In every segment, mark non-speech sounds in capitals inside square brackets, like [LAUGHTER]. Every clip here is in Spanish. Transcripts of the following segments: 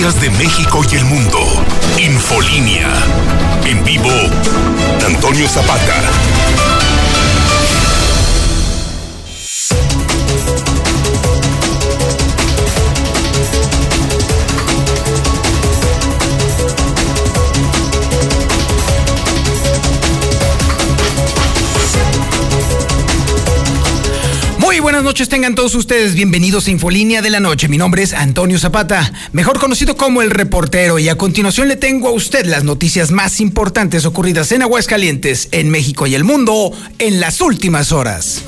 de México y el mundo. Infolínea. En vivo, Antonio Zapata. Noches, tengan todos ustedes bienvenidos a Infolínea de la Noche. Mi nombre es Antonio Zapata, mejor conocido como el reportero, y a continuación le tengo a usted las noticias más importantes ocurridas en Aguascalientes, en México y el mundo en las últimas horas.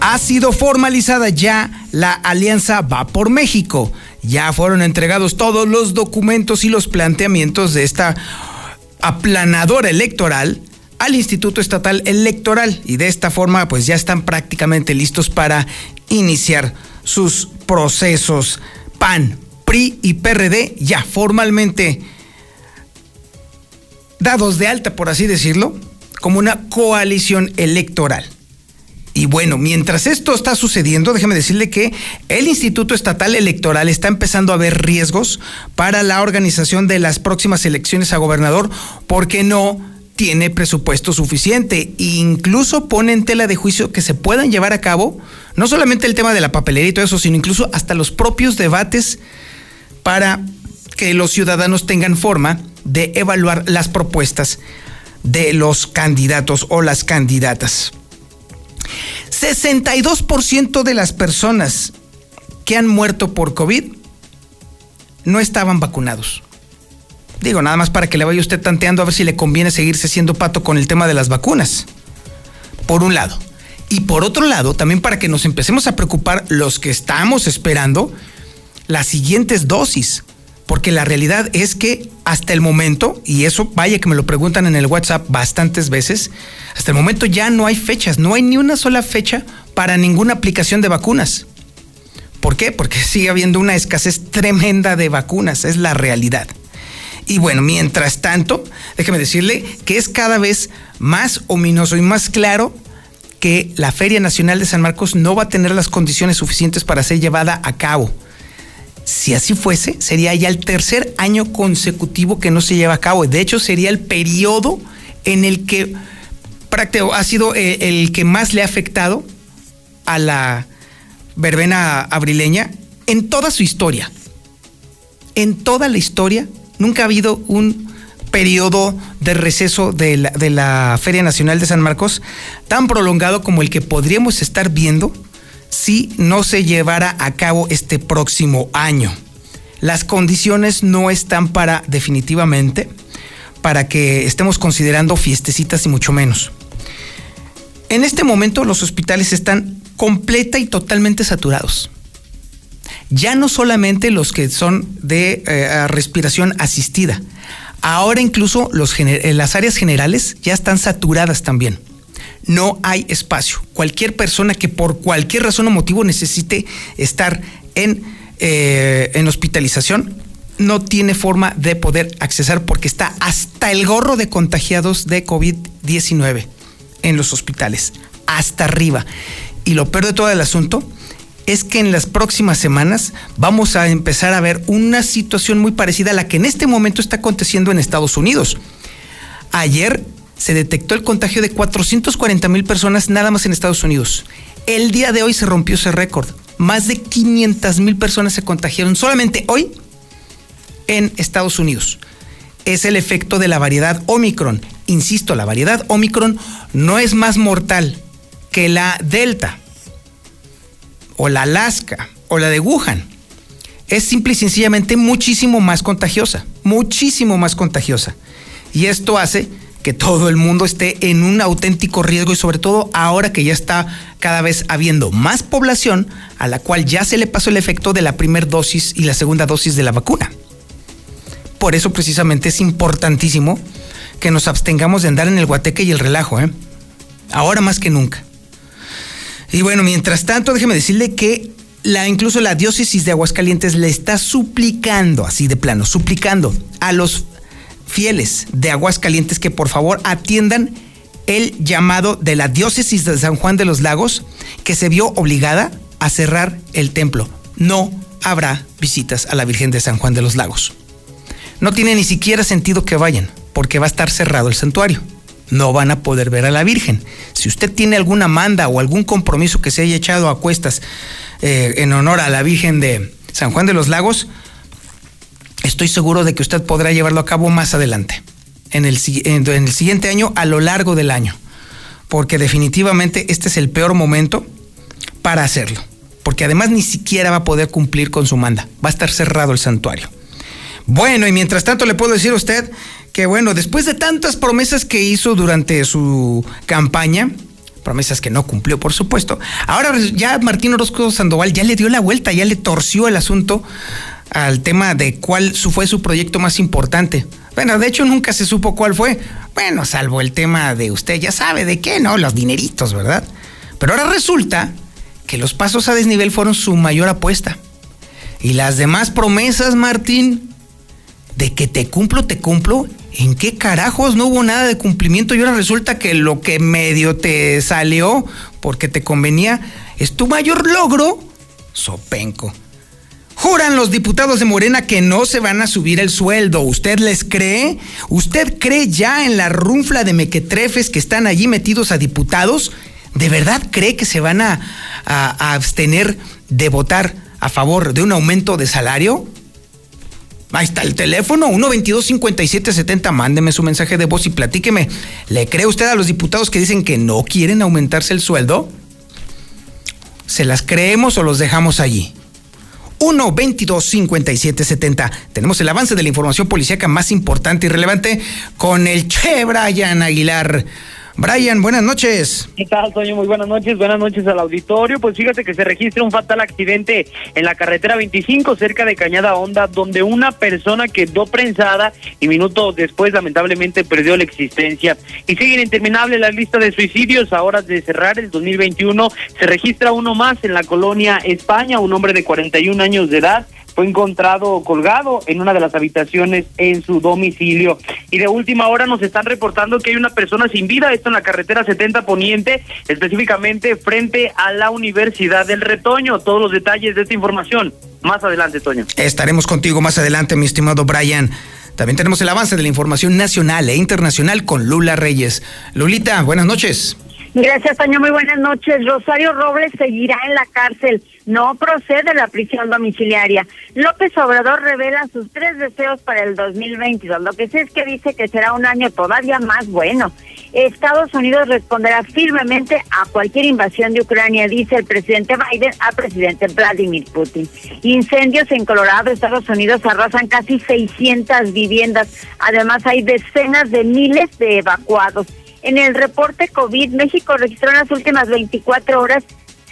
Ha sido formalizada ya la alianza Va por México. Ya fueron entregados todos los documentos y los planteamientos de esta aplanadora electoral al Instituto Estatal Electoral y de esta forma pues ya están prácticamente listos para iniciar sus procesos. PAN, PRI y PRD ya formalmente dados de alta, por así decirlo, como una coalición electoral. Y bueno, mientras esto está sucediendo, déjeme decirle que el Instituto Estatal Electoral está empezando a ver riesgos para la organización de las próximas elecciones a gobernador porque no tiene presupuesto suficiente. Incluso pone en tela de juicio que se puedan llevar a cabo no solamente el tema de la papelería y todo eso, sino incluso hasta los propios debates para que los ciudadanos tengan forma de evaluar las propuestas de los candidatos o las candidatas. 62% de las personas que han muerto por COVID no estaban vacunados. Digo, nada más para que le vaya usted tanteando a ver si le conviene seguirse siendo pato con el tema de las vacunas. Por un lado. Y por otro lado, también para que nos empecemos a preocupar los que estamos esperando las siguientes dosis porque la realidad es que hasta el momento, y eso vaya que me lo preguntan en el WhatsApp bastantes veces, hasta el momento ya no hay fechas, no hay ni una sola fecha para ninguna aplicación de vacunas. ¿Por qué? Porque [LAUGHS] sigue habiendo una escasez tremenda de vacunas, es la realidad. Y bueno, mientras tanto, déjeme decirle que es cada vez más ominoso y más claro que la Feria Nacional de San Marcos no va a tener las condiciones suficientes para ser llevada a cabo. Si así fuese, sería ya el tercer año consecutivo que no se lleva a cabo. De hecho, sería el periodo en el que ha sido eh, el que más le ha afectado a la verbena abrileña en toda su historia. En toda la historia nunca ha habido un periodo de receso de la, de la Feria Nacional de San Marcos tan prolongado como el que podríamos estar viendo si no se llevara a cabo este próximo año. Las condiciones no están para definitivamente para que estemos considerando fiestecitas y mucho menos. En este momento los hospitales están completa y totalmente saturados. Ya no solamente los que son de eh, respiración asistida, ahora incluso los, las áreas generales ya están saturadas también no hay espacio. Cualquier persona que por cualquier razón o motivo necesite estar en, eh, en hospitalización no tiene forma de poder accesar porque está hasta el gorro de contagiados de COVID-19 en los hospitales, hasta arriba. Y lo peor de todo el asunto es que en las próximas semanas vamos a empezar a ver una situación muy parecida a la que en este momento está aconteciendo en Estados Unidos. Ayer se detectó el contagio de 440 mil personas nada más en Estados Unidos. El día de hoy se rompió ese récord. Más de 500 mil personas se contagiaron solamente hoy en Estados Unidos. Es el efecto de la variedad Omicron. Insisto, la variedad Omicron no es más mortal que la Delta o la Alaska o la de Wuhan. Es simple y sencillamente muchísimo más contagiosa, muchísimo más contagiosa. Y esto hace que todo el mundo esté en un auténtico riesgo y sobre todo ahora que ya está cada vez habiendo más población a la cual ya se le pasó el efecto de la primera dosis y la segunda dosis de la vacuna. Por eso precisamente es importantísimo que nos abstengamos de andar en el guateque y el relajo, ¿eh? ahora más que nunca. Y bueno, mientras tanto, déjeme decirle que la, incluso la diócesis de Aguascalientes le está suplicando, así de plano, suplicando a los fieles de Aguascalientes que por favor atiendan el llamado de la diócesis de San Juan de los Lagos que se vio obligada a cerrar el templo. No habrá visitas a la Virgen de San Juan de los Lagos. No tiene ni siquiera sentido que vayan, porque va a estar cerrado el santuario. No van a poder ver a la Virgen. Si usted tiene alguna manda o algún compromiso que se haya echado a cuestas eh, en honor a la Virgen de San Juan de los Lagos, estoy seguro de que usted podrá llevarlo a cabo más adelante, en el, en el siguiente año, a lo largo del año, porque definitivamente este es el peor momento para hacerlo, porque además ni siquiera va a poder cumplir con su manda, va a estar cerrado el santuario. Bueno, y mientras tanto le puedo decir a usted que bueno, después de tantas promesas que hizo durante su campaña, promesas que no cumplió, por supuesto, ahora ya Martín Orozco Sandoval ya le dio la vuelta, ya le torció el asunto al tema de cuál fue su proyecto más importante. Bueno, de hecho nunca se supo cuál fue. Bueno, salvo el tema de usted ya sabe de qué, ¿no? Los dineritos, ¿verdad? Pero ahora resulta que los pasos a desnivel fueron su mayor apuesta. Y las demás promesas, Martín, de que te cumplo, te cumplo, ¿en qué carajos no hubo nada de cumplimiento? Y ahora resulta que lo que medio te salió porque te convenía es tu mayor logro, sopenco. Juran los diputados de Morena que no se van a subir el sueldo. ¿Usted les cree? ¿Usted cree ya en la runfla de mequetrefes que están allí metidos a diputados? ¿De verdad cree que se van a, abstener de votar a favor de un aumento de salario? Ahí está el teléfono, 122-5770. Mándeme su mensaje de voz y platíqueme. ¿Le cree usted a los diputados que dicen que no quieren aumentarse el sueldo? ¿Se las creemos o los dejamos allí? 1-22-5770. Tenemos el avance de la información policíaca más importante y relevante con el Che Brian Aguilar. Brian, buenas noches. ¿Qué tal, Toño? Muy buenas noches. Buenas noches al auditorio. Pues fíjate que se registra un fatal accidente en la carretera 25 cerca de Cañada Honda, donde una persona quedó prensada y minutos después lamentablemente perdió la existencia. Y siguen interminables las listas de suicidios. A horas de cerrar el 2021 se registra uno más en la colonia España, un hombre de 41 años de edad fue encontrado colgado en una de las habitaciones en su domicilio. Y de última hora nos están reportando que hay una persona sin vida, esto en la carretera 70 Poniente, específicamente frente a la Universidad del Retoño. Todos los detalles de esta información más adelante, Toño. Estaremos contigo más adelante, mi estimado Brian. También tenemos el avance de la información nacional e internacional con Lula Reyes. Lulita, buenas noches. Gracias, Toño. Muy buenas noches. Rosario Robles seguirá en la cárcel. No procede la prisión domiciliaria. López Obrador revela sus tres deseos para el 2022. Lo que sí es que dice que será un año todavía más bueno. Estados Unidos responderá firmemente a cualquier invasión de Ucrania, dice el presidente Biden al presidente Vladimir Putin. Incendios en Colorado, Estados Unidos arrasan casi 600 viviendas. Además, hay decenas de miles de evacuados. En el reporte COVID, México registró en las últimas 24 horas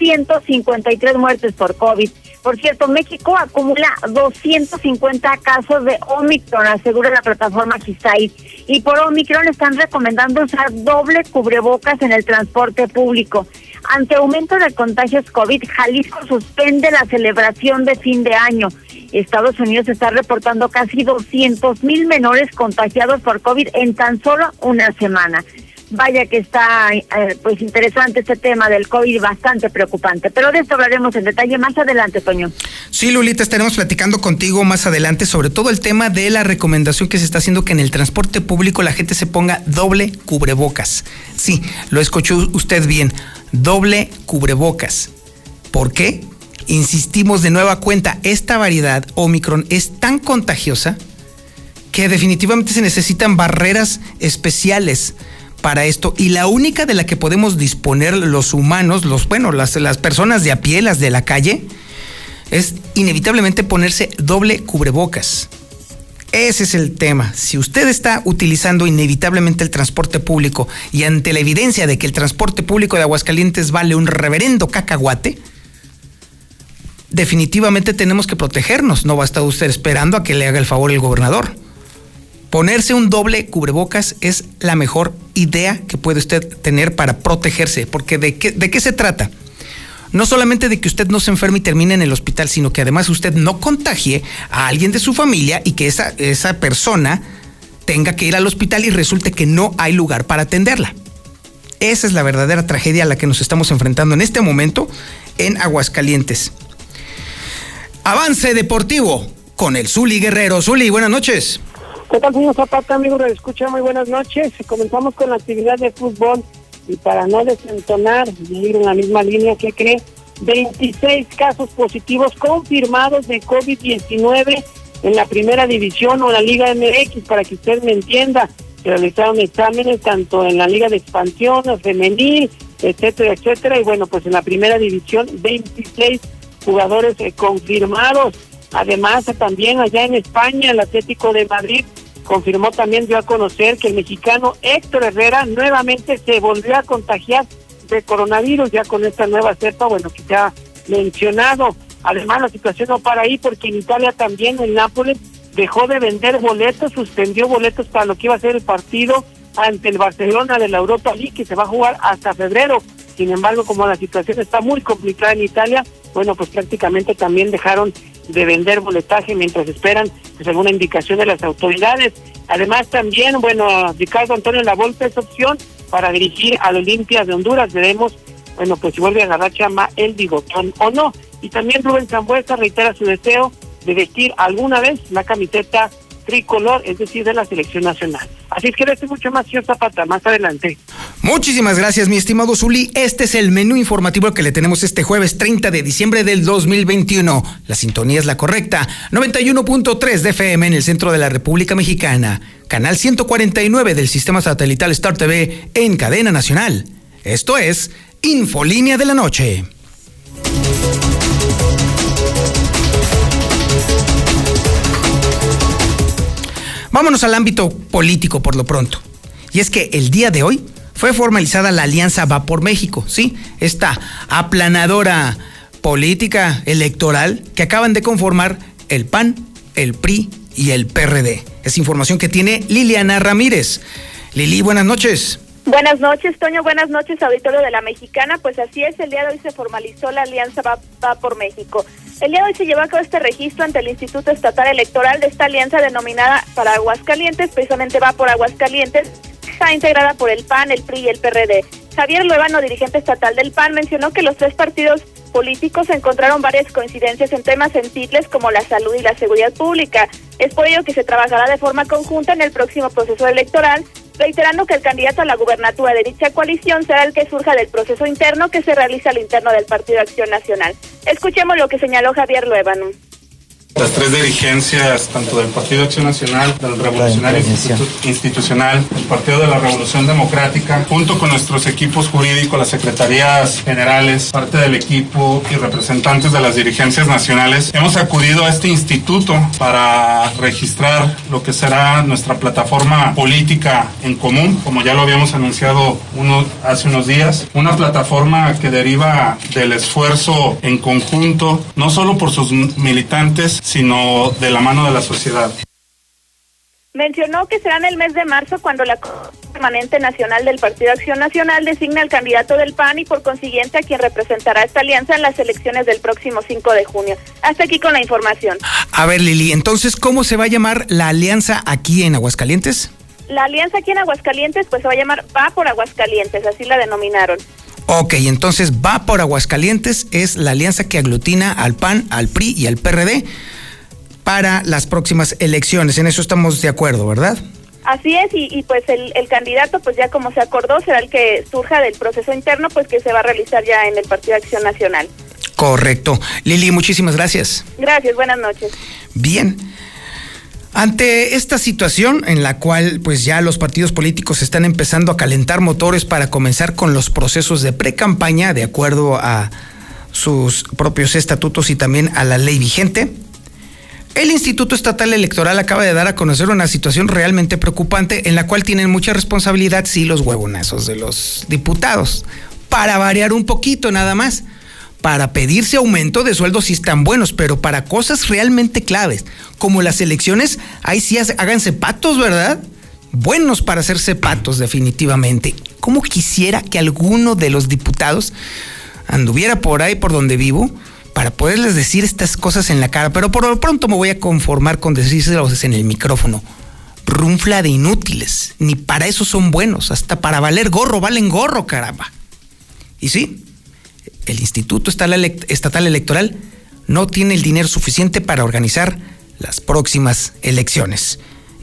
153 muertes por COVID. Por cierto, México acumula 250 casos de Omicron, asegura la plataforma GISAID. Y por Omicron están recomendando usar doble cubrebocas en el transporte público. Ante aumento de contagios COVID, Jalisco suspende la celebración de fin de año. Estados Unidos está reportando casi 200 mil menores contagiados por COVID en tan solo una semana. Vaya que está eh, pues interesante este tema del COVID, bastante preocupante. Pero de esto hablaremos en detalle más adelante, Toño. Sí, Lulita, estaremos platicando contigo más adelante sobre todo el tema de la recomendación que se está haciendo que en el transporte público la gente se ponga doble cubrebocas. Sí, lo escuchó usted bien, doble cubrebocas. ¿Por qué? Insistimos de nueva cuenta, esta variedad Omicron es tan contagiosa que definitivamente se necesitan barreras especiales para esto y la única de la que podemos disponer los humanos, los bueno, las, las personas de a pie, las de la calle, es inevitablemente ponerse doble cubrebocas. Ese es el tema. Si usted está utilizando inevitablemente el transporte público y ante la evidencia de que el transporte público de Aguascalientes vale un reverendo cacahuate, definitivamente tenemos que protegernos. No va a estar usted esperando a que le haga el favor el gobernador. Ponerse un doble cubrebocas es la mejor idea que puede usted tener para protegerse, porque ¿de qué, de qué se trata? No solamente de que usted no se enferme y termine en el hospital, sino que además usted no contagie a alguien de su familia y que esa, esa persona tenga que ir al hospital y resulte que no hay lugar para atenderla. Esa es la verdadera tragedia a la que nos estamos enfrentando en este momento en Aguascalientes. Avance deportivo con el Zuli Guerrero. Zuli, buenas noches. ¿Qué tal, señor Zapata, amigo? escucha, muy buenas noches. Comenzamos con la actividad de fútbol y para no desentonar y ir en la misma línea que cree, 26 casos positivos confirmados de COVID-19 en la primera división o la Liga MX, para que usted me entienda. Se realizaron exámenes tanto en la Liga de Expansión, femenil, etcétera, etcétera. Y bueno, pues en la primera división, 26 jugadores eh, confirmados. Además, también allá en España, el Atlético de Madrid confirmó también, dio a conocer que el mexicano Héctor Herrera nuevamente se volvió a contagiar de coronavirus, ya con esta nueva cepa, bueno, que se ha mencionado. Además, la situación no para ahí, porque en Italia también, el Nápoles dejó de vender boletos, suspendió boletos para lo que iba a ser el partido ante el Barcelona de la Europa League, que se va a jugar hasta febrero. Sin embargo, como la situación está muy complicada en Italia, bueno, pues prácticamente también dejaron de vender boletaje mientras esperan pues alguna indicación de las autoridades. Además también, bueno, Ricardo Antonio Lavolpe es opción para dirigir al Olimpia de Honduras. Veremos, bueno, pues si vuelve a agarrar chama el bigotón o no. Y también Rubén Zambuesa reitera su deseo de vestir alguna vez la camiseta tricolor, es decir, de la selección nacional. Así es que este mucho más, señor Zapata, más adelante. Muchísimas gracias, mi estimado Zuli. Este es el menú informativo que le tenemos este jueves 30 de diciembre del 2021. La sintonía es la correcta. 91.3 de FM en el centro de la República Mexicana. Canal 149 del sistema satelital Star TV en cadena nacional. Esto es Infolínea de la Noche. Vámonos al ámbito político por lo pronto. Y es que el día de hoy fue formalizada la alianza Va por México, ¿sí? Esta aplanadora política electoral que acaban de conformar el PAN, el PRI y el PRD. Es información que tiene Liliana Ramírez. Lili, buenas noches. Buenas noches, Toño. Buenas noches, auditorio de la Mexicana. Pues así es, el día de hoy se formalizó la alianza Va, Va, por México. El día de hoy se llevó a cabo este registro ante el Instituto Estatal Electoral de esta alianza denominada para Aguascalientes, precisamente Va por Aguascalientes, está integrada por el PAN, el PRI y el PRD. Javier Luevano, dirigente estatal del PAN, mencionó que los tres partidos políticos encontraron varias coincidencias en temas sensibles como la salud y la seguridad pública. Es por ello que se trabajará de forma conjunta en el próximo proceso electoral reiterando que el candidato a la gubernatura de dicha coalición será el que surja del proceso interno que se realiza al interno del Partido Acción Nacional. Escuchemos lo que señaló Javier Luevano. Las tres dirigencias, tanto del Partido Acción Nacional, del Revolucionario Institu Institucional, el Partido de la Revolución Democrática, junto con nuestros equipos jurídicos, las secretarías generales, parte del equipo y representantes de las dirigencias nacionales, hemos acudido a este instituto para registrar lo que será nuestra plataforma política en común, como ya lo habíamos anunciado uno, hace unos días, una plataforma que deriva del esfuerzo en conjunto, no solo por sus militantes, sino de la mano de la sociedad. Mencionó que será en el mes de marzo cuando la Permanente Nacional del Partido Acción Nacional designa al candidato del PAN y por consiguiente a quien representará esta alianza en las elecciones del próximo 5 de junio. Hasta aquí con la información. A ver, Lili, entonces, ¿cómo se va a llamar la alianza aquí en Aguascalientes? La alianza aquí en Aguascalientes pues se va a llamar Va por Aguascalientes, así la denominaron. Ok, entonces va por Aguascalientes, es la alianza que aglutina al PAN, al PRI y al PRD para las próximas elecciones. En eso estamos de acuerdo, ¿verdad? Así es, y, y pues el, el, candidato, pues ya como se acordó, será el que surja del proceso interno, pues que se va a realizar ya en el Partido de Acción Nacional. Correcto. Lili, muchísimas gracias. Gracias, buenas noches. Bien. Ante esta situación en la cual pues ya los partidos políticos están empezando a calentar motores para comenzar con los procesos de pre-campaña de acuerdo a sus propios estatutos y también a la ley vigente, el Instituto Estatal Electoral acaba de dar a conocer una situación realmente preocupante en la cual tienen mucha responsabilidad sí los huevonazos de los diputados, para variar un poquito nada más para pedirse aumento de sueldos si están buenos, pero para cosas realmente claves, como las elecciones, ahí sí háganse patos, ¿verdad? Buenos para hacerse patos, definitivamente. ¿Cómo quisiera que alguno de los diputados anduviera por ahí, por donde vivo, para poderles decir estas cosas en la cara? Pero por lo pronto me voy a conformar con decírselos en el micrófono. runfla de inútiles. Ni para eso son buenos. Hasta para valer gorro, valen gorro, caramba. Y sí, el Instituto Estatal Electoral no tiene el dinero suficiente para organizar las próximas elecciones.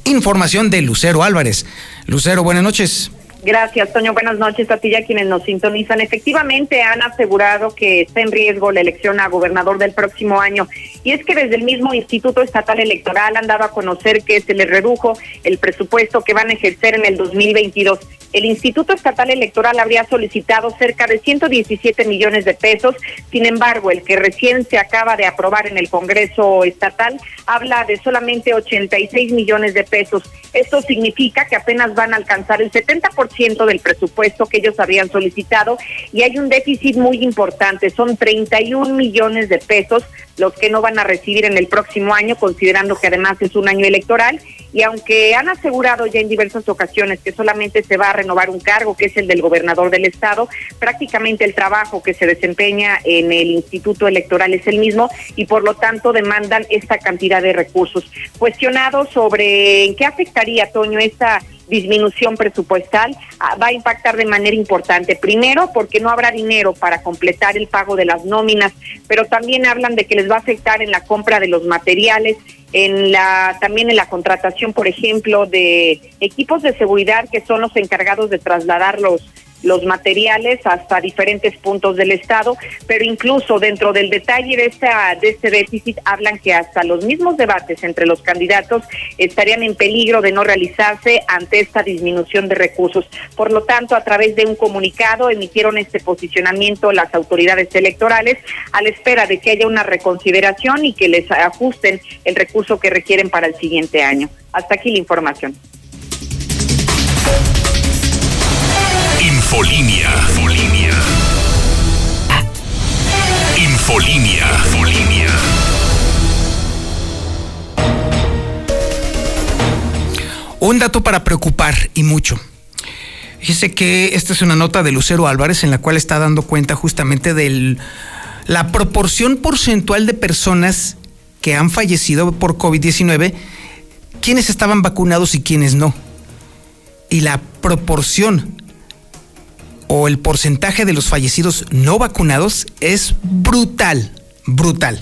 Información de Lucero Álvarez. Lucero, buenas noches. Gracias, Toño. Buenas noches a ti y a quienes nos sintonizan. Efectivamente, han asegurado que está en riesgo la elección a gobernador del próximo año. Y es que desde el mismo Instituto Estatal Electoral han dado a conocer que se les redujo el presupuesto que van a ejercer en el 2022 el Instituto Estatal Electoral habría solicitado cerca de 117 millones de pesos. Sin embargo, el que recién se acaba de aprobar en el Congreso Estatal habla de solamente 86 millones de pesos. Esto significa que apenas van a alcanzar el 70% del presupuesto que ellos habían solicitado y hay un déficit muy importante. Son 31 millones de pesos los que no van a recibir en el próximo año, considerando que además es un año electoral. Y aunque han asegurado ya en diversas ocasiones que solamente se va a renovar un cargo, que es el del gobernador del estado, prácticamente el trabajo que se desempeña en el Instituto Electoral es el mismo y por lo tanto demandan esta cantidad de recursos. Cuestionado sobre en qué afectaría, Toño, esta disminución presupuestal ah, va a impactar de manera importante. Primero, porque no habrá dinero para completar el pago de las nóminas, pero también hablan de que les va a afectar en la compra de los materiales, en la también en la contratación, por ejemplo, de equipos de seguridad que son los encargados de trasladar los los materiales hasta diferentes puntos del estado, pero incluso dentro del detalle de esta este déficit hablan que hasta los mismos debates entre los candidatos estarían en peligro de no realizarse ante esta disminución de recursos. Por lo tanto, a través de un comunicado emitieron este posicionamiento las autoridades electorales a la espera de que haya una reconsideración y que les ajusten el recurso que requieren para el siguiente año. Hasta aquí la información. Infolinia. Infolinia. Infolinia. Un dato para preocupar y mucho. Dice que esta es una nota de Lucero Álvarez en la cual está dando cuenta justamente de la proporción porcentual de personas que han fallecido por COVID-19, quienes estaban vacunados y quienes no. Y la proporción o el porcentaje de los fallecidos no vacunados es brutal, brutal.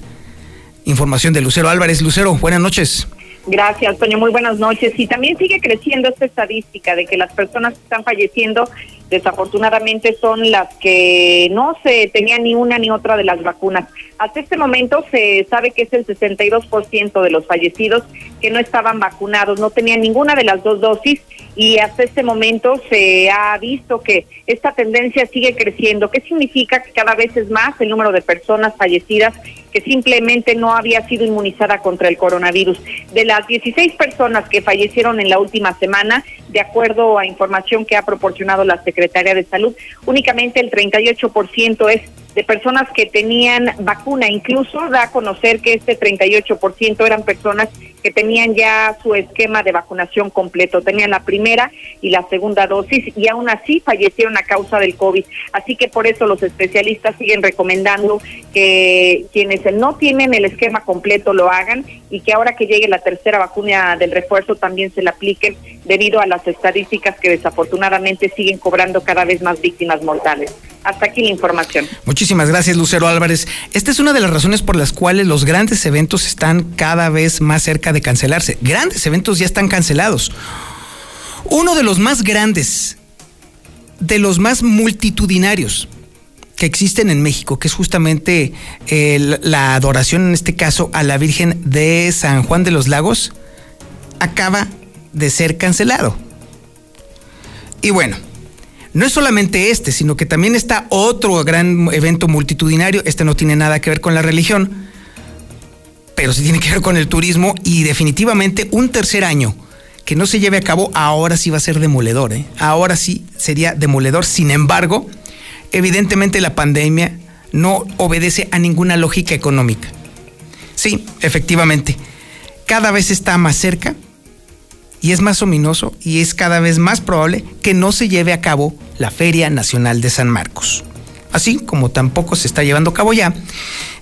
Información de Lucero Álvarez. Lucero, buenas noches. Gracias, Toño. Muy buenas noches. Y también sigue creciendo esta estadística de que las personas que están falleciendo desafortunadamente son las que no se tenían ni una ni otra de las vacunas. Hasta este momento se sabe que es el 62% de los fallecidos que no estaban vacunados, no tenían ninguna de las dos dosis y hasta este momento se ha visto que esta tendencia sigue creciendo. ¿Qué significa que cada vez es más el número de personas fallecidas que simplemente no había sido inmunizada contra el coronavirus? De las 16 personas que fallecieron en la última semana, de acuerdo a información que ha proporcionado la Secretaría de Salud, únicamente el 38% es de personas que tenían vacuna. Incluso da a conocer que este 38% eran personas que tenían ya su esquema de vacunación completo, tenían la primera y la segunda dosis y aún así fallecieron a causa del COVID. Así que por eso los especialistas siguen recomendando que quienes no tienen el esquema completo lo hagan y que ahora que llegue la tercera vacuna del refuerzo también se la apliquen debido a las estadísticas que desafortunadamente siguen cobrando cada vez más víctimas mortales. Hasta aquí la información. Muchísimas gracias, Lucero Álvarez. Esta es una de las razones por las cuales los grandes eventos están cada vez más cerca de cancelarse. Grandes eventos ya están cancelados. Uno de los más grandes, de los más multitudinarios que existen en México, que es justamente eh, la adoración, en este caso, a la Virgen de San Juan de los Lagos, acaba de ser cancelado. Y bueno, no es solamente este, sino que también está otro gran evento multitudinario. Este no tiene nada que ver con la religión, pero sí tiene que ver con el turismo y definitivamente un tercer año que no se lleve a cabo ahora sí va a ser demoledor. ¿eh? Ahora sí sería demoledor. Sin embargo, evidentemente la pandemia no obedece a ninguna lógica económica. Sí, efectivamente, cada vez está más cerca y es más ominoso y es cada vez más probable que no se lleve a cabo la Feria Nacional de San Marcos. Así como tampoco se está llevando a cabo ya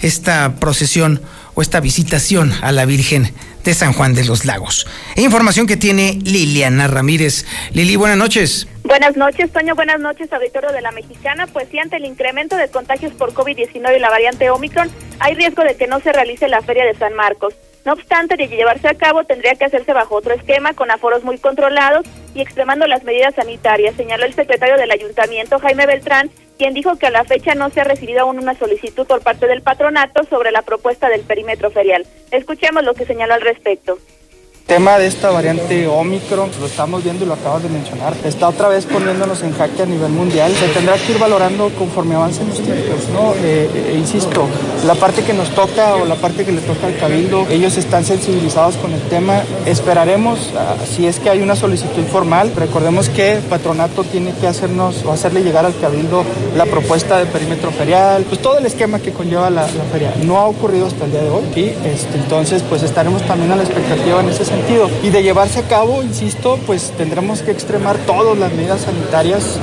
esta procesión o esta visitación a la Virgen de San Juan de los Lagos. Información que tiene Liliana Ramírez. Lili, buenas noches. Buenas noches, Toño. Buenas noches, auditorio de la Mexicana. Pues sí, ante el incremento de contagios por COVID-19 y la variante Omicron, hay riesgo de que no se realice la Feria de San Marcos. No obstante, de llevarse a cabo tendría que hacerse bajo otro esquema, con aforos muy controlados y extremando las medidas sanitarias, señaló el secretario del ayuntamiento, Jaime Beltrán, quien dijo que a la fecha no se ha recibido aún una solicitud por parte del patronato sobre la propuesta del perímetro ferial. Escuchemos lo que señaló al respecto tema de esta variante Omicron, lo estamos viendo y lo acabas de mencionar, está otra vez poniéndonos en jaque a nivel mundial. Se tendrá que ir valorando conforme avancen los tiempos, ¿no? Eh, eh, insisto, la parte que nos toca o la parte que le toca al Cabildo, ellos están sensibilizados con el tema. Esperaremos, ah, si es que hay una solicitud formal, recordemos que Patronato tiene que hacernos o hacerle llegar al Cabildo la propuesta de perímetro ferial, pues todo el esquema que conlleva la, feria. No ha ocurrido hasta el día de hoy y este, entonces pues estaremos también a la expectativa en ese sentido y de llevarse a cabo, insisto, pues tendremos que extremar todas las medidas sanitarias.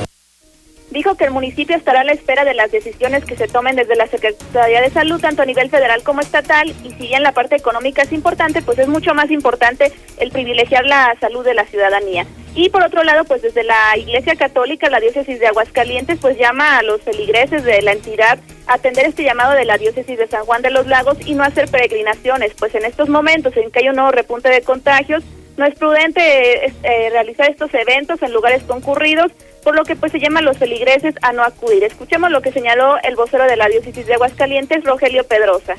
Dijo que el municipio estará a la espera de las decisiones que se tomen desde la Secretaría de Salud, tanto a nivel federal como estatal, y si bien la parte económica es importante, pues es mucho más importante el privilegiar la salud de la ciudadanía. Y por otro lado, pues desde la Iglesia Católica, la diócesis de Aguascalientes, pues llama a los feligreses de la entidad a atender este llamado de la diócesis de San Juan de los Lagos y no hacer peregrinaciones, pues en estos momentos en que hay un nuevo repunte de contagios, no es prudente eh, realizar estos eventos en lugares concurridos, por lo que pues se llama a los feligreses a no acudir. Escuchemos lo que señaló el vocero de la diócesis de Aguascalientes, Rogelio Pedrosa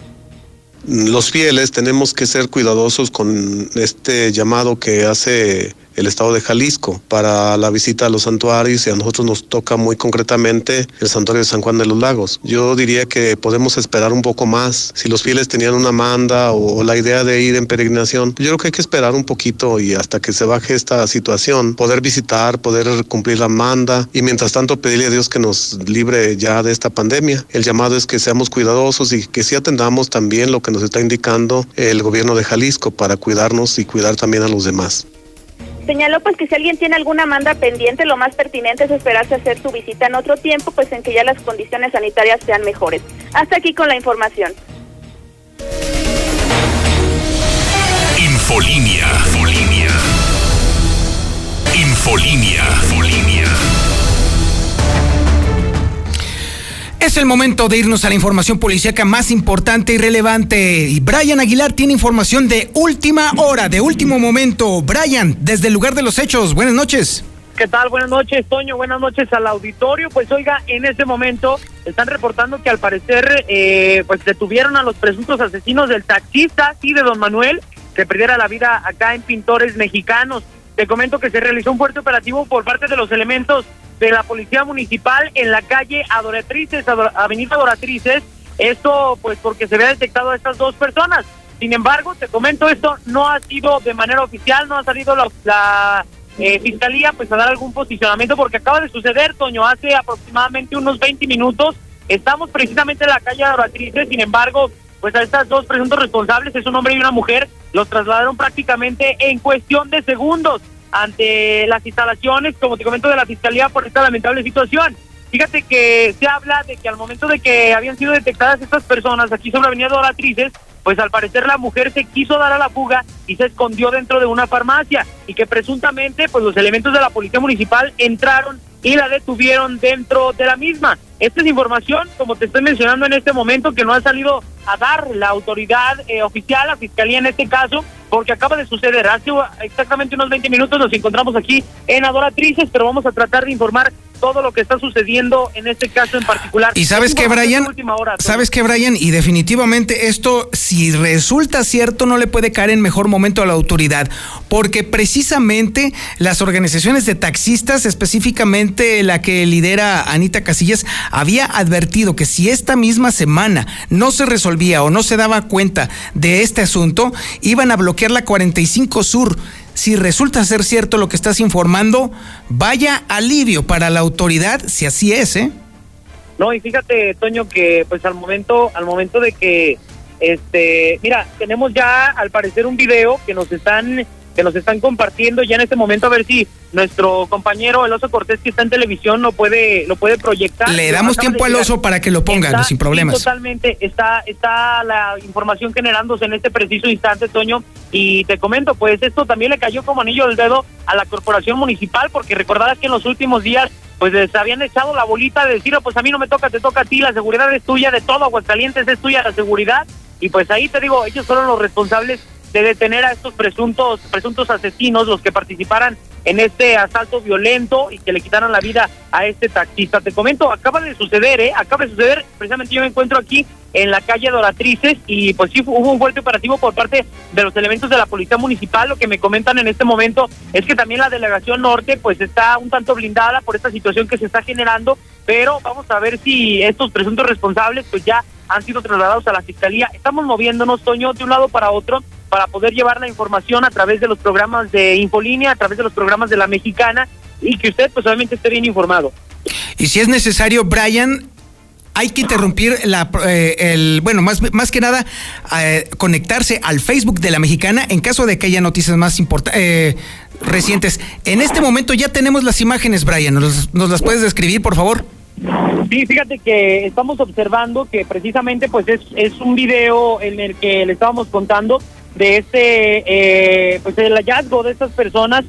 los fieles tenemos que ser cuidadosos con este llamado que hace el estado de Jalisco para la visita a los santuarios y a nosotros nos toca muy concretamente el santuario de San Juan de los Lagos. Yo diría que podemos esperar un poco más. Si los fieles tenían una manda o la idea de ir en peregrinación, yo creo que hay que esperar un poquito y hasta que se baje esta situación, poder visitar, poder cumplir la manda y mientras tanto pedirle a Dios que nos libre ya de esta pandemia. El llamado es que seamos cuidadosos y que sí atendamos también lo que nos está indicando el gobierno de Jalisco para cuidarnos y cuidar también a los demás. Señaló pues que si alguien tiene alguna manda pendiente, lo más pertinente es esperarse a hacer su visita en otro tiempo, pues en que ya las condiciones sanitarias sean mejores. Hasta aquí con la información. Infolinia. Infolinia. Infolinia. Infolinia. Es el momento de irnos a la información policíaca más importante y relevante. Y Brian Aguilar tiene información de última hora, de último momento. Brian, desde el lugar de los hechos, buenas noches. ¿Qué tal? Buenas noches, Toño. Buenas noches al auditorio. Pues oiga, en este momento están reportando que al parecer eh, pues detuvieron a los presuntos asesinos del taxista y de don Manuel que perdiera la vida acá en Pintores Mexicanos. Te comento que se realizó un fuerte operativo por parte de los elementos de la Policía Municipal en la calle Adoratrices, Avenida Adoratrices. Esto pues porque se había detectado a estas dos personas. Sin embargo, te comento esto, no ha sido de manera oficial, no ha salido la, eh, fiscalía pues a dar algún posicionamiento porque acaba de suceder, Toño, hace aproximadamente unos 20 minutos. Estamos precisamente en la calle Adoratrices, sin embargo, pues a estas dos presuntos responsables, es un hombre y una mujer, los trasladaron prácticamente en cuestión de segundos ante las instalaciones, como te comento, de la Fiscalía por esta lamentable situación. Fíjate que se habla de que al momento de que habían sido detectadas estas personas aquí sobre Avenida Doratrices, pues al parecer la mujer se quiso dar a la fuga y se escondió dentro de una farmacia y que presuntamente pues los elementos de la policía municipal entraron y la detuvieron dentro de la misma. Esta es información, como te estoy mencionando en este momento, que no ha salido a dar la autoridad eh, oficial, la fiscalía en este caso, porque acaba de suceder. Hace exactamente unos 20 minutos nos encontramos aquí en Adoratrices, pero vamos a tratar de informar todo lo que está sucediendo en este caso en particular. Y sabes que Brian, sabes que Brian, y definitivamente esto, si resulta cierto, no le puede caer en mejor momento a la autoridad, porque precisamente las organizaciones de taxistas, específicamente la que lidera Anita Casillas, había advertido que si esta misma semana no se resolvía o no se daba cuenta de este asunto, iban a bloquear la 45 Sur si resulta ser cierto lo que estás informando, vaya alivio para la autoridad, si así es, ¿eh? No, y fíjate, Toño, que pues al momento, al momento de que, este, mira, tenemos ya al parecer un video que nos están, que nos están compartiendo ya en este momento, a ver si nuestro compañero el oso Cortés que está en televisión lo puede lo puede proyectar. Le damos tiempo al oso para que lo ponga sin problemas. totalmente, está está la información generándose en este preciso instante, Toño, y te comento, pues esto también le cayó como anillo del dedo a la corporación municipal porque recordarás que en los últimos días pues les habían echado la bolita de decir, oh, pues a mí no me toca, te toca a ti, la seguridad es tuya, de todo Aguascalientes es tuya la seguridad, y pues ahí te digo, ellos fueron los responsables de detener a estos presuntos presuntos asesinos, los que participaran en este asalto violento y que le quitaron la vida a este taxista. Te comento, acaba de suceder, ¿eh? Acaba de suceder, precisamente yo me encuentro aquí en la calle Doratrices y pues sí hubo un fuerte operativo por parte de los elementos de la policía municipal. Lo que me comentan en este momento es que también la delegación norte pues está un tanto blindada por esta situación que se está generando, pero vamos a ver si estos presuntos responsables pues ya han sido trasladados a la fiscalía. Estamos moviéndonos, Toño, de un lado para otro para poder llevar la información a través de los programas de Infolínea, a través de los programas de la Mexicana y que usted pues obviamente esté bien informado. Y si es necesario, Brian, hay que interrumpir la, eh, el, bueno, más, más que nada, eh, conectarse al Facebook de la Mexicana en caso de que haya noticias más. Eh, recientes. En este momento ya tenemos las imágenes, Brian. ¿Nos, ¿Nos, las puedes describir, por favor? Sí, fíjate que estamos observando que precisamente pues es, es un video en el que le estábamos contando de este, eh, pues el hallazgo de estas personas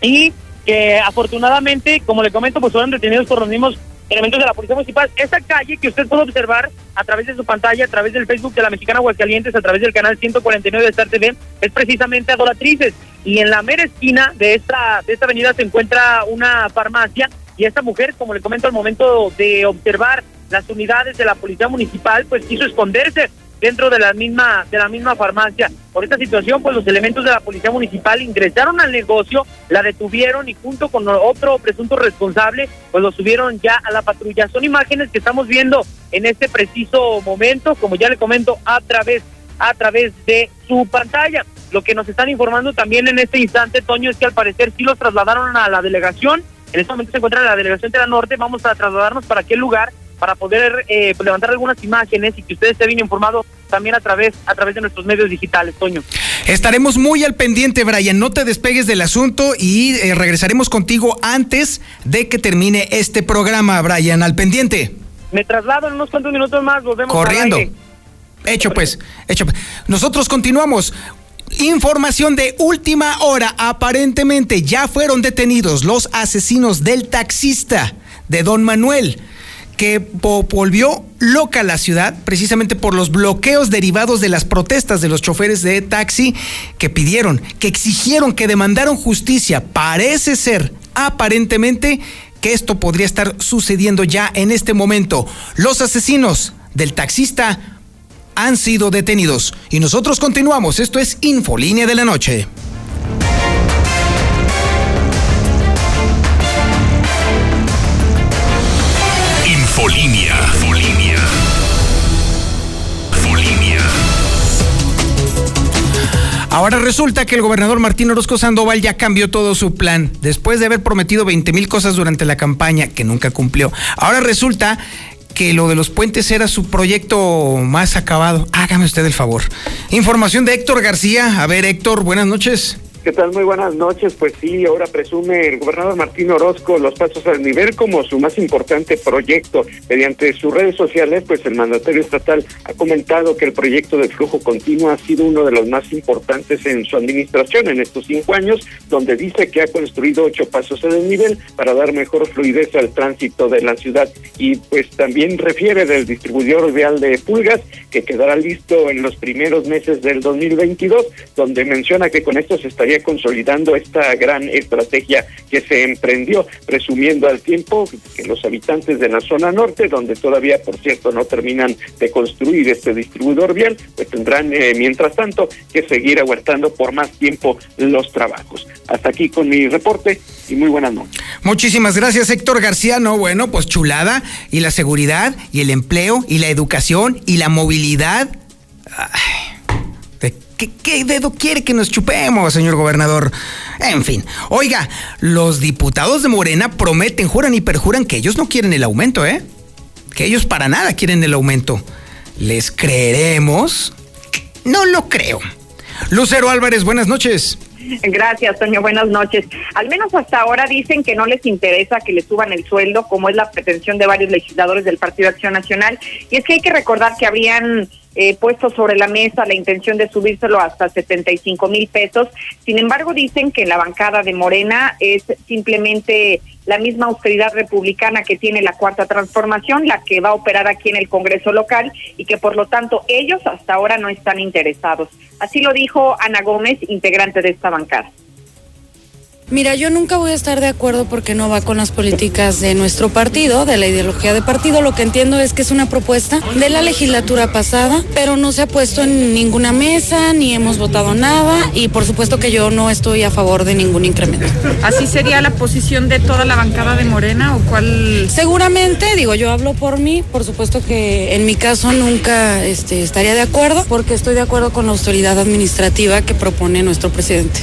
y que afortunadamente, como le comento, pues fueron detenidos por los mismos elementos de la Policía Municipal. Esa calle que usted puede observar a través de su pantalla, a través del Facebook de la Mexicana Aguascalientes, a través del canal 149 de Star TV, es precisamente Adoratrices. Y en la mera esquina de esta, de esta avenida se encuentra una farmacia y esta mujer, como le comento, al momento de observar las unidades de la Policía Municipal, pues quiso esconderse dentro de la misma de la misma farmacia. Por esta situación, pues los elementos de la policía municipal ingresaron al negocio, la detuvieron y junto con otro presunto responsable, pues lo subieron ya a la patrulla. Son imágenes que estamos viendo en este preciso momento, como ya le comento, a través a través de su pantalla. Lo que nos están informando también en este instante, Toño, es que al parecer sí los trasladaron a la delegación. En este momento se encuentra en la delegación de la Norte. Vamos a trasladarnos para aquel lugar para poder eh, pues, levantar algunas imágenes y que usted esté bien informado también a través, a través de nuestros medios digitales, Toño. Estaremos muy al pendiente, Brian. No te despegues del asunto y eh, regresaremos contigo antes de que termine este programa, Brian. Al pendiente. Me traslado en unos cuantos minutos más, volvemos Corriendo. Hecho pues, hecho. Pues. Nosotros continuamos. Información de última hora. Aparentemente ya fueron detenidos los asesinos del taxista de Don Manuel que volvió loca la ciudad precisamente por los bloqueos derivados de las protestas de los choferes de taxi que pidieron, que exigieron, que demandaron justicia. Parece ser, aparentemente, que esto podría estar sucediendo ya en este momento. Los asesinos del taxista han sido detenidos y nosotros continuamos. Esto es Infolínea de la Noche. Folinia. Folinia. Folinia. Ahora resulta que el gobernador Martín Orozco Sandoval ya cambió todo su plan. Después de haber prometido 20 mil cosas durante la campaña que nunca cumplió. Ahora resulta que lo de los puentes era su proyecto más acabado. Hágame usted el favor. Información de Héctor García. A ver, Héctor, buenas noches. ¿Qué tal? Muy buenas noches. Pues sí, ahora presume el gobernador Martín Orozco los pasos al nivel como su más importante proyecto. Mediante sus redes sociales, pues el mandatario estatal ha comentado que el proyecto de flujo continuo ha sido uno de los más importantes en su administración en estos cinco años, donde dice que ha construido ocho pasos a nivel para dar mejor fluidez al tránsito de la ciudad. Y pues también refiere del distribuidor vial de Pulgas, que quedará listo en los primeros meses del 2022, donde menciona que con esto se estaría consolidando esta gran estrategia que se emprendió, presumiendo al tiempo que los habitantes de la zona norte, donde todavía, por cierto, no terminan de construir este distribuidor vial, pues tendrán, eh, mientras tanto, que seguir aguantando por más tiempo los trabajos. Hasta aquí con mi reporte y muy buenas noches. Muchísimas gracias, Héctor García. No, bueno, pues chulada. Y la seguridad, y el empleo, y la educación, y la movilidad. ¿Qué, dedo quiere que nos chupemos, señor gobernador? En fin, oiga, los diputados de Morena prometen, juran y perjuran que ellos no quieren el aumento, ¿eh? Que ellos para nada quieren el aumento. ¿Les creeremos? No lo creo. Lucero Álvarez, buenas noches. Gracias, Toño. Buenas noches. Al menos hasta ahora dicen que no les interesa que le suban el sueldo, como es la pretensión de varios legisladores del Partido Acción Nacional. Y es que hay que recordar que habrían eh, puesto sobre la mesa la intención de subírselo hasta 75 mil pesos. Sin embargo, dicen que en la bancada de Morena es simplemente la misma austeridad republicana que tiene la cuarta transformación, la que va a operar aquí en el Congreso local y que por lo tanto ellos hasta ahora no están interesados. Así lo dijo Ana Gómez, integrante de esta bancada. Mira, yo nunca voy a estar de acuerdo porque no va con las políticas de nuestro partido, de la ideología de partido. Lo que entiendo es que es una propuesta de la legislatura pasada, pero no se ha puesto en ninguna mesa ni hemos votado nada y por supuesto que yo no estoy a favor de ningún incremento. ¿Así sería la posición de toda la bancada de Morena o cuál? Seguramente, digo, yo hablo por mí, por supuesto que en mi caso nunca este, estaría de acuerdo porque estoy de acuerdo con la autoridad administrativa que propone nuestro presidente.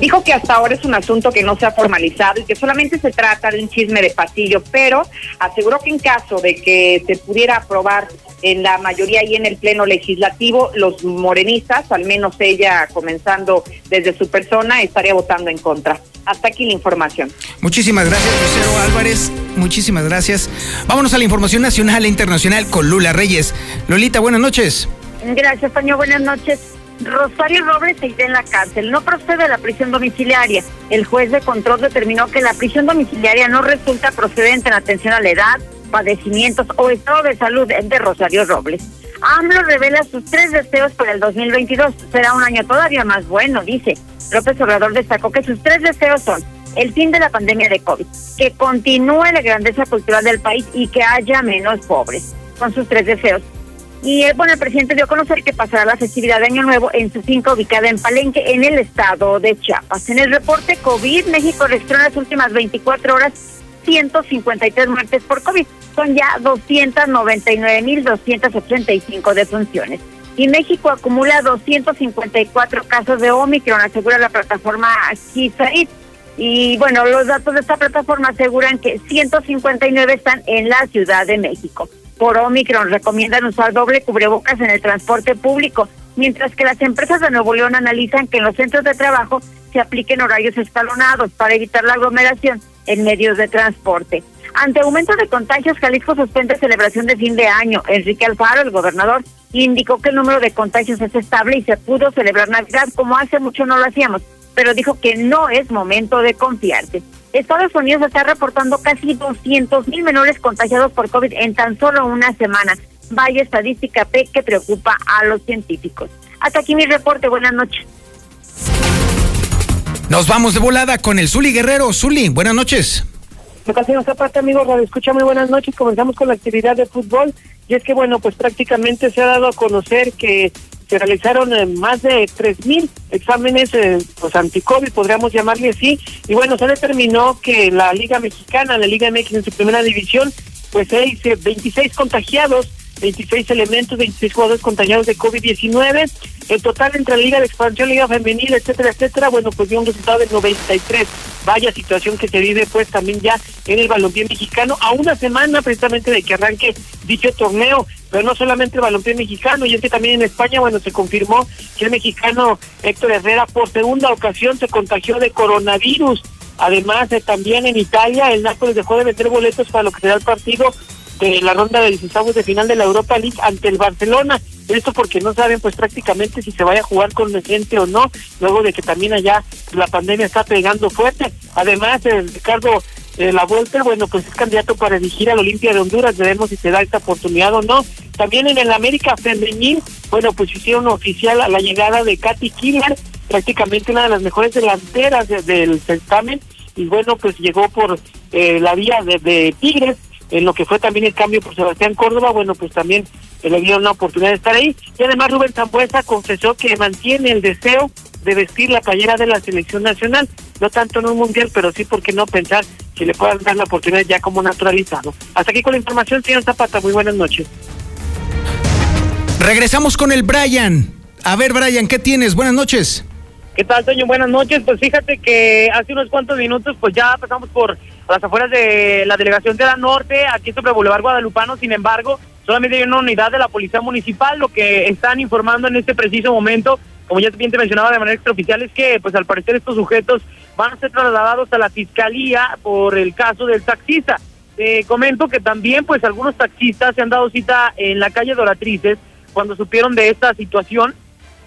Dijo que hasta ahora es un asunto que no se ha formalizado y que solamente se trata de un chisme de pasillo, pero aseguró que en caso de que se pudiera aprobar en la mayoría y en el Pleno Legislativo, los morenistas, al menos ella comenzando desde su persona, estaría votando en contra. Hasta aquí la información. Muchísimas gracias, Lucero Álvarez. Muchísimas gracias. Vámonos a la información nacional e internacional con Lula Reyes. Lolita, buenas noches. Gracias, Toño. Buenas noches. Rosario Robles se irá en la cárcel. No procede la prisión domiciliaria. El juez de control determinó que la prisión domiciliaria no resulta procedente en atención a la edad, padecimientos o estado de salud de Rosario Robles. AMLO revela sus tres deseos para el 2022. Será un año todavía más bueno, dice. López Obrador destacó que sus tres deseos son el fin de la pandemia de COVID, que continúe la grandeza cultural del país y que haya menos pobres. Son sus tres deseos. Y bueno, el presidente dio a conocer que pasará la festividad de Año Nuevo en su finca ubicada en Palenque, en el estado de Chiapas. En el reporte COVID, México registró en las últimas 24 horas 153 muertes por COVID. Son ya 299.285 defunciones. Y México acumula 254 casos de Omicron, asegura la plataforma GISAID. Y bueno, los datos de esta plataforma aseguran que 159 están en la Ciudad de México por Omicron recomiendan usar doble cubrebocas en el transporte público, mientras que las empresas de Nuevo León analizan que en los centros de trabajo se apliquen horarios escalonados para evitar la aglomeración en medios de transporte. Ante aumento de contagios, Jalisco suspende celebración de fin de año. Enrique Alfaro, el gobernador, indicó que el número de contagios es estable y se pudo celebrar Navidad como hace mucho no lo hacíamos, pero dijo que no es momento de confiarse. Estados Unidos está reportando casi 200 mil menores contagiados por COVID en tan solo una semana. Vaya estadística P que preocupa a los científicos. Hasta aquí mi reporte. Buenas noches. Nos vamos de volada con el Zuli Guerrero. Zuli, buenas noches. Ocasión Zapata, amigos Radio Escucha, muy buenas noches. Comenzamos con la actividad de fútbol. Y es que, bueno, pues prácticamente se ha dado a conocer que se realizaron eh, más de 3.000 exámenes eh, pues anti-COVID, podríamos llamarle así, y bueno, se determinó que la Liga Mexicana, la Liga MX en su primera división, pues hay 26 contagiados 26 elementos, 26 jugadores contagiados de COVID-19. El total entre la Liga de Expansión, Liga Femenil, etcétera, etcétera, bueno, pues dio un resultado de 93. Vaya situación que se vive pues también ya en el balompié mexicano, a una semana precisamente de que arranque dicho torneo, pero no solamente el balompié mexicano, y es que también en España, bueno, se confirmó que el mexicano Héctor Herrera por segunda ocasión se contagió de coronavirus. Además, eh, también en Italia, el Nápoles dejó de vender boletos para lo que será el partido de la ronda de 16 de final de la Europa League ante el Barcelona. Esto porque no saben pues prácticamente si se vaya a jugar con gente o no, luego de que también allá la pandemia está pegando fuerte. Además, el Ricardo eh, La Vuelta, bueno, pues es candidato para dirigir al Olimpia de Honduras, veremos si se da esta oportunidad o no. También en el América Femenil, bueno, pues hicieron oficial a la llegada de Katy Killer, prácticamente una de las mejores delanteras del certamen, y bueno, pues llegó por eh, la vía de Tigres, en lo que fue también el cambio por Sebastián Córdoba, bueno, pues también le dieron una oportunidad de estar ahí. Y además Rubén Zambuesa confesó que mantiene el deseo de vestir la playera de la selección nacional, no tanto en un mundial, pero sí, porque no pensar que le puedan dar la oportunidad ya como naturalizado? Hasta aquí con la información, señor Zapata, muy buenas noches. Regresamos con el Brian. A ver, Brian, ¿qué tienes? Buenas noches. ¿Qué tal, Toño? Buenas noches. Pues fíjate que hace unos cuantos minutos, pues ya pasamos por las afueras de la delegación de la Norte, aquí sobre Boulevard Guadalupano. Sin embargo, solamente hay una unidad de la Policía Municipal. Lo que están informando en este preciso momento como ya bien te mencionaba de manera extraoficial, es que pues al parecer estos sujetos van a ser trasladados a la fiscalía por el caso del taxista. Te comento que también pues algunos taxistas se han dado cita en la calle Doratrices cuando supieron de esta situación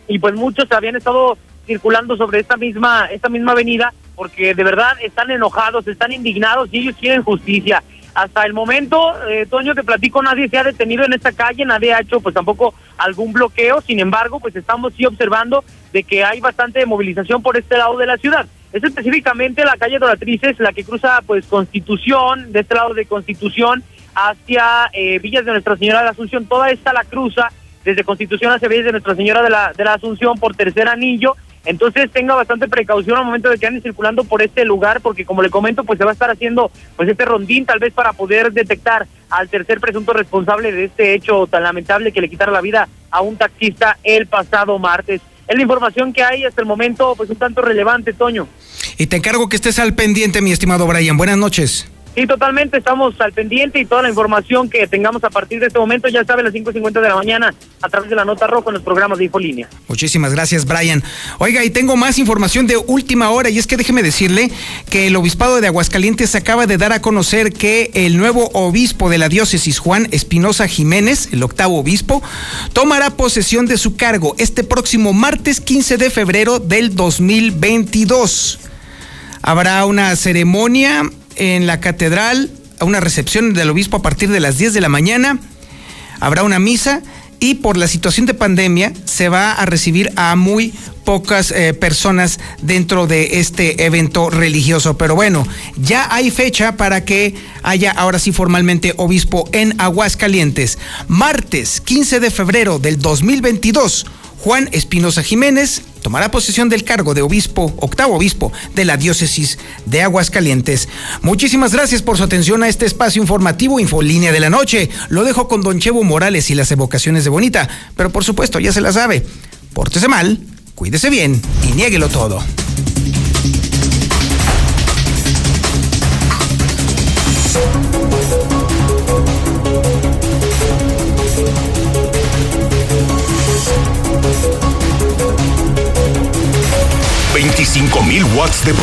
y pues muchos habían estado circulando sobre esta misma esta misma avenida porque de verdad están enojados, están indignados y ellos quieren justicia. Hasta el momento, eh, Toño, te platico, nadie se ha detenido en esta calle, nadie ha hecho pues tampoco algún bloqueo, sin embargo, pues estamos sí observando de que hay bastante movilización por este lado de la ciudad. Es específicamente la calle Doratrices, la que cruza pues Constitución, de este lado de Constitución, hacia eh, Villas de Nuestra Señora de la Asunción, toda esta la cruza desde Constitución hacia Villas de Nuestra Señora de la, de la Asunción por tercer anillo entonces tenga bastante precaución al momento de que anden circulando por este lugar, porque como le comento, pues se va a estar haciendo pues este rondín tal vez para poder detectar al tercer presunto responsable de este hecho tan lamentable que le quitara la vida a un taxista el pasado martes. Es la información que hay hasta el momento, pues un tanto relevante, Toño. Y te encargo que estés al pendiente, mi estimado Brian. Buenas noches. Sí, totalmente, estamos al pendiente y toda la información que tengamos a partir de este momento, ya saben, a las 5.50 de la mañana, a través de la nota roja en los programas de Infolínea. Muchísimas gracias, Brian. Oiga, y tengo más información de última hora, y es que déjeme decirle que el Obispado de Aguascalientes acaba de dar a conocer que el nuevo obispo de la diócesis, Juan Espinosa Jiménez, el octavo obispo, tomará posesión de su cargo este próximo martes 15 de febrero del 2022. Habrá una ceremonia en la catedral a una recepción del obispo a partir de las 10 de la mañana. Habrá una misa y por la situación de pandemia se va a recibir a muy pocas eh, personas dentro de este evento religioso. Pero bueno, ya hay fecha para que haya ahora sí formalmente obispo en Aguascalientes. Martes 15 de febrero del 2022 Juan Espinosa Jiménez tomará posesión del cargo de obispo, octavo obispo de la diócesis de Aguascalientes. Muchísimas gracias por su atención a este espacio informativo Infolínea de la Noche. Lo dejo con Don Chevo Morales y las evocaciones de Bonita, pero por supuesto ya se la sabe. Pórtese mal, cuídese bien y niéguelo todo. 25.000 watts de